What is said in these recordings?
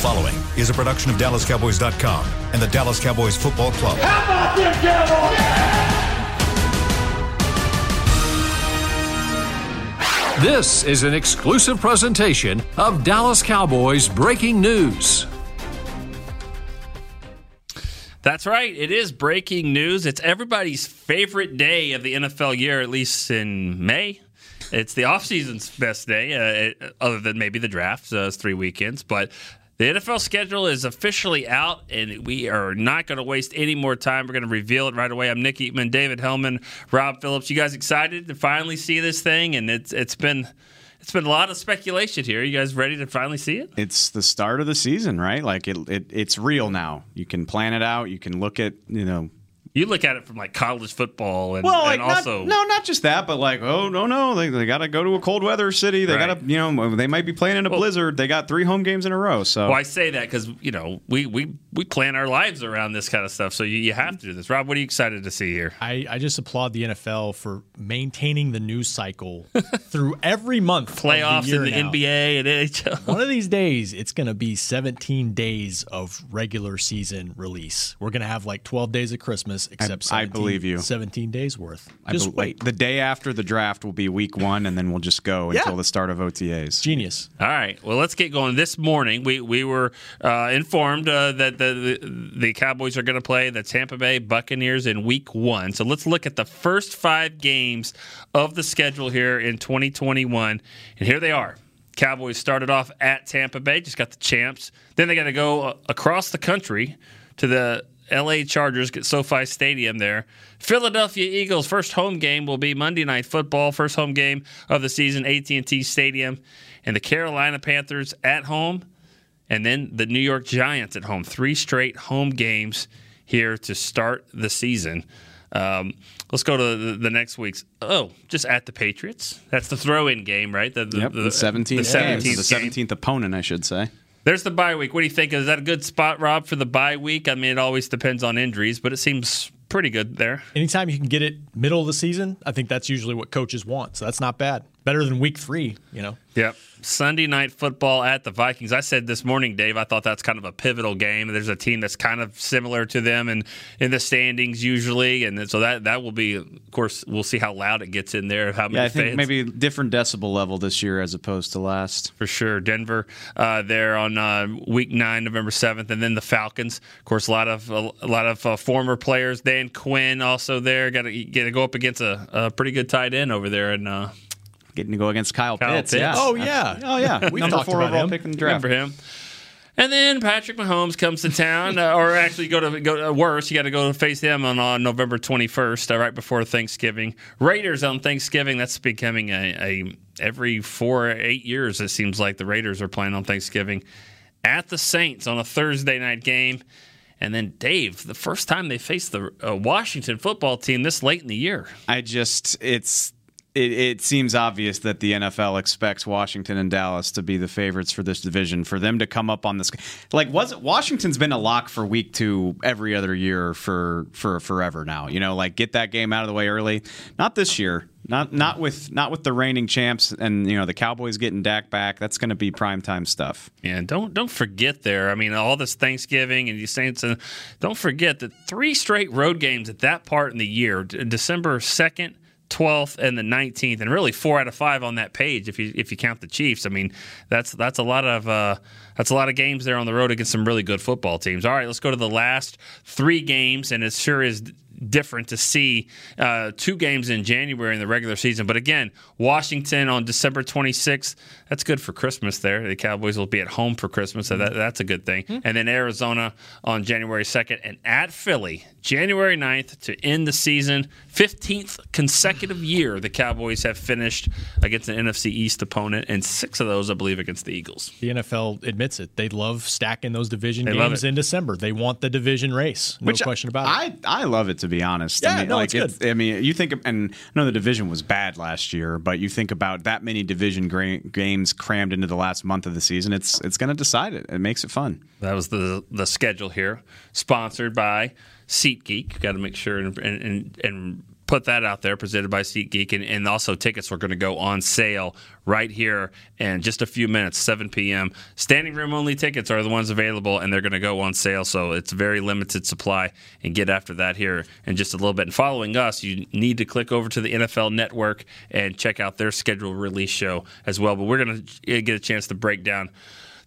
following is a production of DallasCowboys.com and the Dallas Cowboys Football Club. How about them Cowboys? This is an exclusive presentation of Dallas Cowboys Breaking News. That's right. It is breaking news. It's everybody's favorite day of the NFL year, at least in May. It's the offseason's best day, uh, other than maybe the draft. So it's three weekends. But the NFL schedule is officially out, and we are not going to waste any more time. We're going to reveal it right away. I'm Nick Eatman, David Helman, Rob Phillips. You guys excited to finally see this thing? And it's it's been it's been a lot of speculation here. You guys ready to finally see it? It's the start of the season, right? Like it, it it's real now. You can plan it out. You can look at you know you look at it from like college football and, well, like and also not, no, not just that, but like oh no no they, they got to go to a cold weather city. They right. got to you know they might be playing in a well, blizzard. They got three home games in a row. So well, I say that because you know we we we plan our lives around this kind of stuff. So you, you have to do this. Rob, what are you excited to see here? I, I just applaud the NFL for maintaining the news cycle through every month. Playoffs the in the now. NBA and NHL. One of these days, it's going to be 17 days of regular season release. We're going to have like 12 days of Christmas, except I, 17, I believe you. 17 days worth. Just be- wait. The day after the draft will be week one, and then we'll just go yeah. until the start of OTAs. Genius. All right. Well, let's get going. This morning, we, we were uh, informed uh, that the, the, the Cowboys are going to play the Tampa Bay Buccaneers in week one. So let's look at the first five games of the schedule here in 2021. And here they are. Cowboys started off at Tampa Bay, just got the champs. Then they got to go uh, across the country to the LA Chargers get SoFi Stadium there. Philadelphia Eagles first home game will be Monday Night Football, first home game of the season, AT&T Stadium, and the Carolina Panthers at home, and then the New York Giants at home. Three straight home games here to start the season. Um, let's go to the, the, next week's. Oh, just at the Patriots. That's the throw-in game, right? The, the, yep, the 17th, the 17th, the 17th opponent, I should say. There's the bye week. What do you think? Is that a good spot, Rob, for the bye week? I mean, it always depends on injuries, but it seems pretty good there. Anytime you can get it middle of the season, I think that's usually what coaches want. So that's not bad. Better than week three, you know. Yep. Sunday night football at the Vikings. I said this morning, Dave, I thought that's kind of a pivotal game. There's a team that's kind of similar to them and in the standings usually, and so that that will be, of course, we'll see how loud it gets in there. How many yeah, I think fans. maybe different decibel level this year as opposed to last. For sure, Denver uh, there on uh, week nine, November seventh, and then the Falcons. Of course, a lot of a, a lot of uh, former players. Dan Quinn also there. Got to get to go up against a, a, pretty good tight end over there, and uh, getting to go against Kyle, Kyle Pitts. Pitts. Yeah. Oh yeah. oh yeah. We've Number four overall pick in the draft. Remember him. And then Patrick Mahomes comes to town, uh, or actually go to go to, worse. You got to go to face him on, on November 21st, uh, right before Thanksgiving. Raiders on Thanksgiving. That's becoming a, a every four or eight years. It seems like the Raiders are playing on Thanksgiving at the Saints on a Thursday night game. And then Dave, the first time they faced the uh, Washington football team this late in the year. I just it's it, it, seems obvious that the NFL expects Washington and Dallas to be the favorites for this division. For them to come up on this, like, was it Washington's been a lock for week two every other year for for forever now. You know, like get that game out of the way early. Not this year. Not not with not with the reigning champs and you know the Cowboys getting Dak back. That's going to be primetime stuff. Yeah, don't don't forget there. I mean, all this Thanksgiving and these Saints. Don't forget that three straight road games at that part in the year, December second. 12th and the 19th, and really four out of five on that page if you if you count the Chiefs. I mean, that's that's a lot of uh, that's a lot of games there on the road against some really good football teams. All right, let's go to the last three games, and it sure is different to see uh, two games in January in the regular season. But again, Washington on December 26th, that's good for Christmas there. The Cowboys will be at home for Christmas, so that, that's a good thing. Mm-hmm. And then Arizona on January 2nd, and at Philly, January 9th to end the season. 15th consecutive year the Cowboys have finished against an NFC East opponent, and six of those, I believe, against the Eagles. The NFL admits it. They love stacking those division they games in December. They want the division race. No Which question about I, it. I love it, to be honest. Yeah, I mean, no, like it's good. I mean, you think, and I know the division was bad last year, but you think about that many division gra- games crammed into the last month of the season, it's it's going to decide it. It makes it fun. That was the the schedule here, sponsored by SeatGeek. Got to make sure and, and, and put that out there, presented by SeatGeek, and, and also tickets are going to go on sale right here in just a few minutes, 7 p.m. Standing room only tickets are the ones available, and they're going to go on sale. So it's very limited supply, and get after that here in just a little bit. And following us, you need to click over to the NFL Network and check out their schedule release show as well. But we're going to get a chance to break down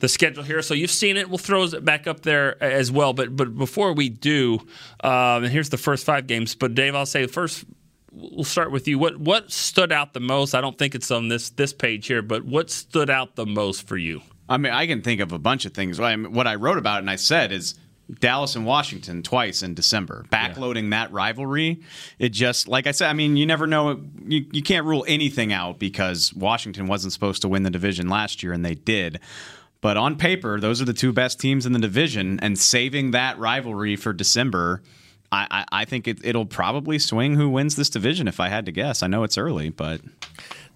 the schedule here. So you've seen it. We'll throw it back up there as well. But but before we do, um, and here's the first five games. But Dave, I'll say first. We'll start with you. What what stood out the most? I don't think it's on this this page here, but what stood out the most for you? I mean, I can think of a bunch of things. What I, what I wrote about and I said is Dallas and Washington twice in December. Backloading that rivalry, it just like I said. I mean, you never know. You you can't rule anything out because Washington wasn't supposed to win the division last year, and they did. But on paper, those are the two best teams in the division, and saving that rivalry for December, I, I, I think it, it'll probably swing who wins this division. If I had to guess, I know it's early, but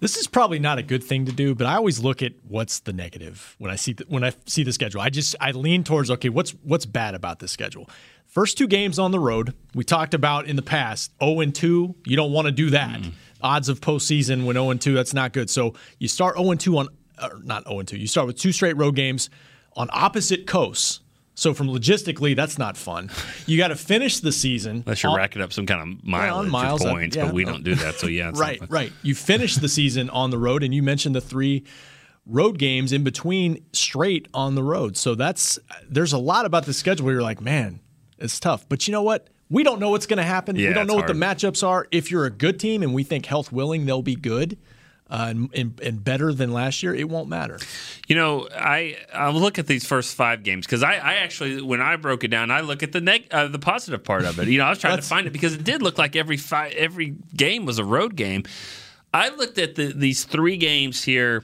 This is probably not a good thing to do, but I always look at what's the negative when I see the, when I see the schedule. I just I lean towards okay, what's what's bad about this schedule? First two games on the road, we talked about in the past, 0 and 2, you don't want to do that. Mm. Odds of postseason when 0 and 2, that's not good. So you start 0 and 2 on or not 0 2. You start with two straight road games on opposite coasts. So from logistically, that's not fun. You got to finish the season. Unless you're on- racking up some kind of mileage on miles, or uh, points, yeah. but we don't do that. So yeah, it's right, right. You finish the season on the road, and you mentioned the three road games in between straight on the road. So that's there's a lot about the schedule where you're like, man, it's tough. But you know what? We don't know what's going to happen. Yeah, we don't know what the matchups are. If you're a good team and we think health willing, they'll be good. Uh, and, and, and better than last year, it won't matter. You know, I I look at these first five games because I, I actually when I broke it down, I look at the neg- uh, the positive part of it. You know, I was trying to find it because it did look like every fi- every game was a road game. I looked at the, these three games here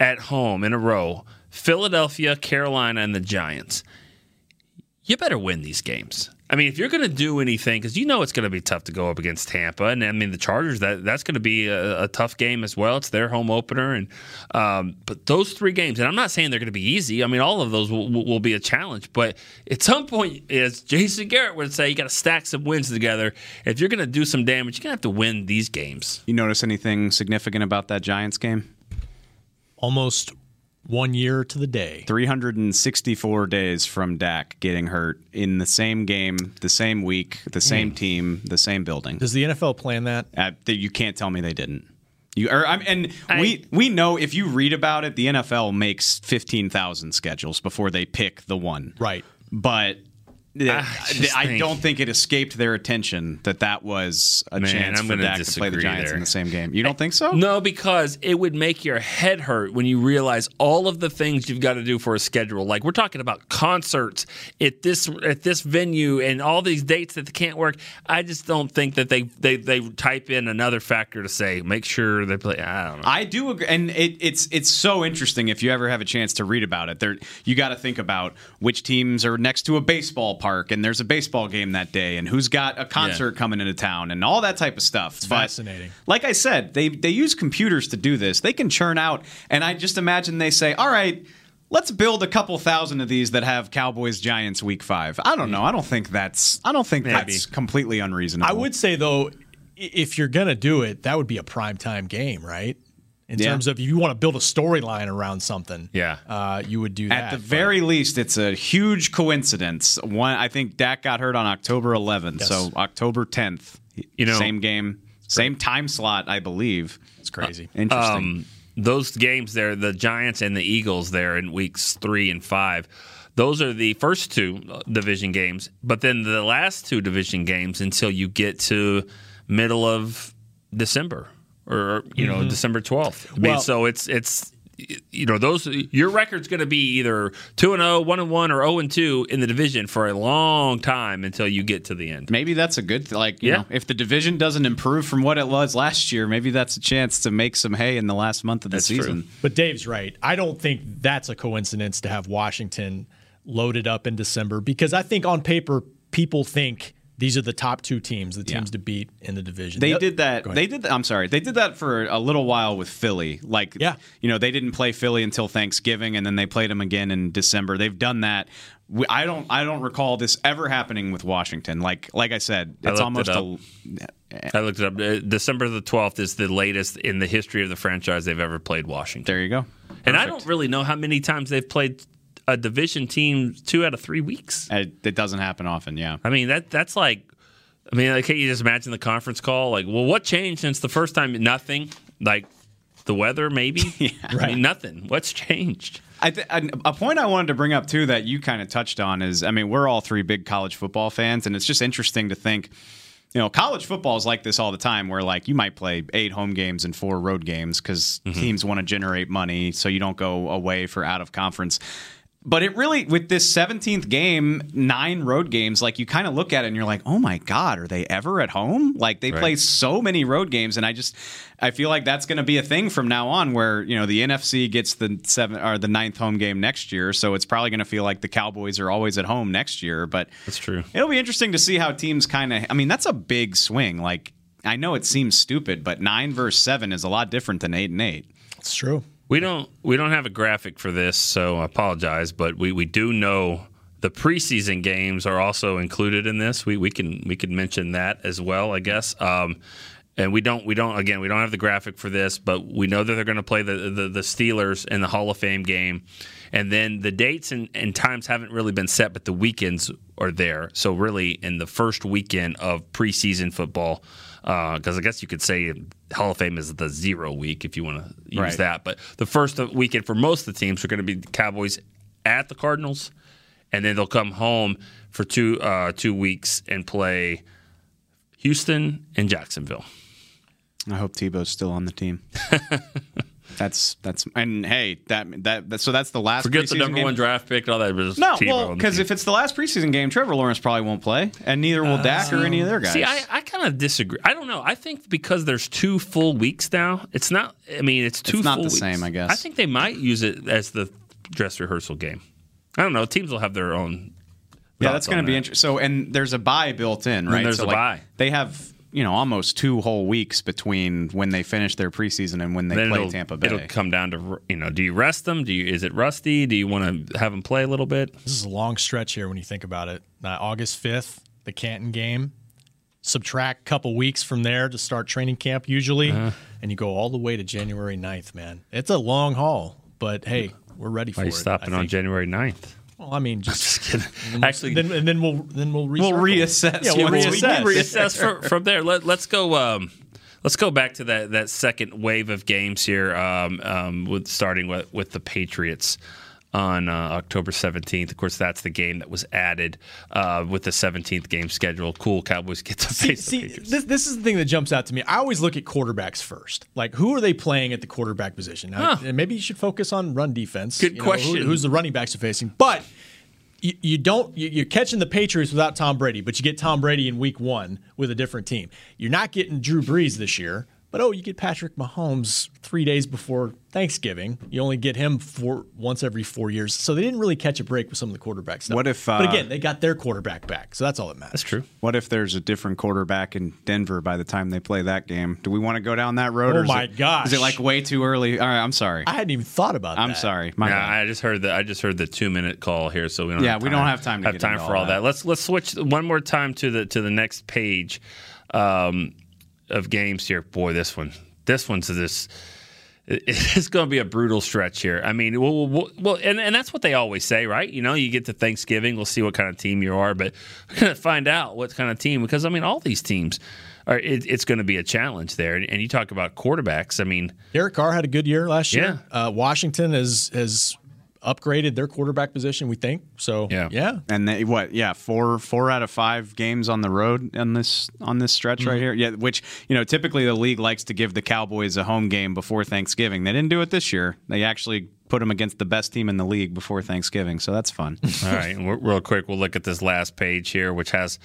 at home in a row: Philadelphia, Carolina, and the Giants. You better win these games. I mean, if you're going to do anything, because you know it's going to be tough to go up against Tampa, and I mean the Chargers. That that's going to be a, a tough game as well. It's their home opener, and um, but those three games, and I'm not saying they're going to be easy. I mean, all of those will, will, will be a challenge. But at some point, as Jason Garrett would say, you got to stack some wins together. If you're going to do some damage, you're going to have to win these games. you notice anything significant about that Giants game? Almost one year to the day. 364 days from Dak getting hurt in the same game, the same week, the same team, the same building. Does the NFL plan that? Uh, you can't tell me they didn't. You or, I mean, and I- we we know if you read about it, the NFL makes 15,000 schedules before they pick the one. Right. But Ah, I, I don't think it escaped their attention that that was a Man, chance I'm for Dak to play the Giants there. in the same game. You don't think so? No, because it would make your head hurt when you realize all of the things you've got to do for a schedule. Like we're talking about concerts at this at this venue and all these dates that can't work. I just don't think that they they, they type in another factor to say make sure they play. I don't know. I do agree, and it, it's it's so interesting if you ever have a chance to read about it. There, you got to think about which teams are next to a baseball park, and there's a baseball game that day, and who's got a concert coming into town, and all that type of stuff. It's fascinating. Like I said, they they use computers to do this. They can churn out, and I just imagine they say, "All right." Let's build a couple thousand of these that have Cowboys Giants week five. I don't know. I don't think that's. I don't think that's completely unreasonable. I would say though, if you're gonna do it, that would be a prime time game, right? In Yeah. terms of if you want to build a storyline around something, Yeah. uh, you would do that. At the but- very least, it's a huge coincidence. One, I think Dak got hurt on October 11th, Yes. so October 10th, You know- same game, same time slot, I believe. it's crazy. Interesting. um, those games there, the Giants and the Eagles there in weeks three and five. Those are the first two uh, division games, but then the last two division games until you get to middle of December or you know mm-hmm. December twelfth. I mean, Well- so it's it's you know those your record's going to be either 2 and 0, 1 and 1 or 0 and 2 in the division for a long time until you get to the end. maybe that's a good th- like you Yeah. know if the division doesn't improve from what it was last year maybe that's a chance to make some hay in the last month of the That's true. season But Dave's right. I don't think that's a coincidence to have Washington loaded up in December because I think on paper people think these are the top two teams, the teams to beat in the division. They Yep. did that. They did. That, I'm sorry. They did that for a little while with Philly. Like, Yeah. you know, they didn't play Philly until Thanksgiving, and then they played them again in December. They've done that we, I don't I don't recall this ever happening with Washington. Like like I said, I it's looked almost it a I looked it up. Uh, December the 12th is the latest in the history of the franchise they've ever played Washington. there you go. And I don't really know how many times they've played a division team two out of three weeks. Uh, it, it doesn't happen often. Yeah. I mean that that's like, I mean, like, can't you just imagine the conference call? Like, well, what changed since the first time? Nothing. Like the weather, maybe. I mean, nothing. What's changed? I th- a a point I wanted to bring up too that you kind of touched on is I mean we're all three big college football fans and it's just interesting to think you know college football is like this all the time where like you might play eight home games and four road games because mm-hmm. teams want to generate money so you don't go away for out of conference but it really with this 17th game nine road games like you kind of look at it and you're like oh my god are they ever at home like they play so many road games and i just i feel like that's going to be a thing from now on where you know the nfc gets the seven or the ninth home game next year so it's probably going to feel like the cowboys are always at home next year but That's true. it'll be interesting to see how teams kind of i mean that's a big swing like i know it seems stupid but nine versus seven is a lot different than eight and eight It's true. We don't we don't have a graphic for this, so I apologize, but we, we do know the preseason games are also included in this. We we can we can mention that as well, I guess. Um, and we don't we don't again we don't have the graphic for this, but we know that they're going to play the, the the Steelers in the Hall of Fame game, and then the dates and, and times haven't really been set, but the weekends are there. So really, in the first weekend of preseason football, because I guess you could say Hall of Fame is the zero week if you want to use Right. that. But the first weekend for most of the teams are going to be the Cowboys at the Cardinals, and then they'll come home for two uh, two weeks and play Houston and Jacksonville. I hope Tebow's still on the team. that's that's and hey that that, that so that's the last. Forget the number game? one draft pick and all that. just No, well, because if it's the last preseason game, Trevor Lawrence probably won't play, and neither will uh, Dak or any of their guys. See, I, I kind of disagree. I don't know. I think because there's two full weeks now, it's not. I mean, it's two. It's not full the weeks. same, I guess. I think they might use it as the dress rehearsal game. I don't know. Teams will have their own. yeah, that's going to be interesting. So, and there's a bye built in, right? there's so a like, bye. They have you know almost two whole weeks between when they finish their preseason and when they Then play it'll, Tampa Bay. it'll come down to you know, do you rest them? Do you is it rusty? Do you want to have them play a little bit? This is a long stretch here when you think about it. Uh, August 5th, the Canton game. Subtract a couple weeks from there to start training camp usually, Uh-huh. and you go all the way to January 9th, man. It's a long haul, but hey, we're ready for Why are you it. stopping I on think. January 9th? Well, I mean, just, kidding. Actually, then, and then we'll then we'll We'll reassess Yeah, we'll once reassess. We'll reassess from, from there. Let, let's go. Um, let's go back to that that second wave of games here. Um, um, with starting with with the Patriots on uh, October seventeenth. Of course, that's the game that was added uh, with the seventeenth game schedule. Cool, Cowboys get to See, face the see this, this is the thing that jumps out to me. I always look at quarterbacks first. Like, who are they playing at the quarterback position? Now, Huh. and maybe you should focus on run defense. Good You know, who- question. who's the running backs are facing? But you, you don't. You, you're catching the Patriots without Tom Brady, but you get Tom Brady in Week One with a different team. You're not getting Drew Brees this year. But oh, you get Patrick Mahomes three days before Thanksgiving. You only get him four once every four years. So they didn't really catch a break with some of the quarterback stuff. What if, but uh, again, they got their quarterback back, so that's all that matters. That's true. What if there's a different quarterback in Denver by the time they play that game? Do we want to go down that road? Oh or is my it, gosh. Is it like way too early? All right, I'm sorry. I hadn't even thought about that. I'm that. sorry. My Yeah, bad. I just heard that. I just heard the two minute call here, so we don't. Yeah, have we time, don't have time to have get time into for all all that. that. Let's let's switch one more time to the to the next page um, of games here. Boy, this one, this one's this. it- It's going to be a brutal stretch here. I mean, well, well, well and, and that's what they always say, right? You know, you get to Thanksgiving, we'll see what kind of team you are, but we're going to find out what kind of team because I mean, all these teams are. It, it's going to be a challenge there. And you talk about quarterbacks. I mean, Derek Carr had a good year last year. Yeah. Uh, Washington has has upgraded their quarterback position. We think so. Yeah. yeah. And they, what? Yeah, four four out of five games on the road on this on this stretch Mm-hmm. right here. Yeah, which you know typically the league likes to give the Cowboys a home game before Thanksgiving. They didn't do it this year. They actually put them against the best team in the league before Thanksgiving. So that's fun. All right, real quick, we'll look at this last page here, which has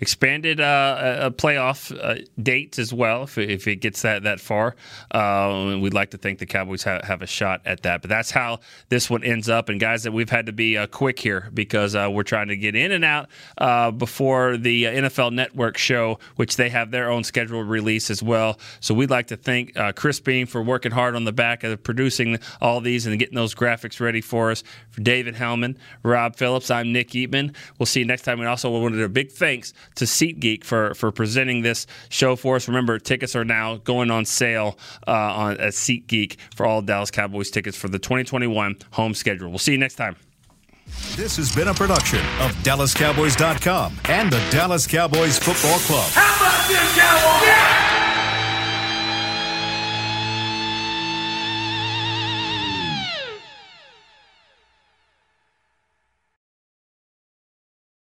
expanded uh, playoff uh, dates as well if, if it gets that that far. Uh, we'd like to think the Cowboys have, have a shot at that. But that's how this one ends up. And guys, that we've had to be uh, quick here because uh, we're trying to get in and out uh, before the NFL Network show, which they have their own scheduled release as well. So we'd like to thank Chris Beam for working hard on the back of producing all these and getting those graphics ready for us. For David Helman, Rob Phillips, I'm Nick Eatman. We'll see you next time. We also want to do a big thanks to SeatGeek for for presenting this show for us. Remember, tickets are now going on sale uh, on at SeatGeek for all Dallas Cowboys tickets for the 2021 home schedule. We'll see you next time. This has been a production of DallasCowboys.com and the Dallas Cowboys Football Club. How about this, Cowboys? Yeah!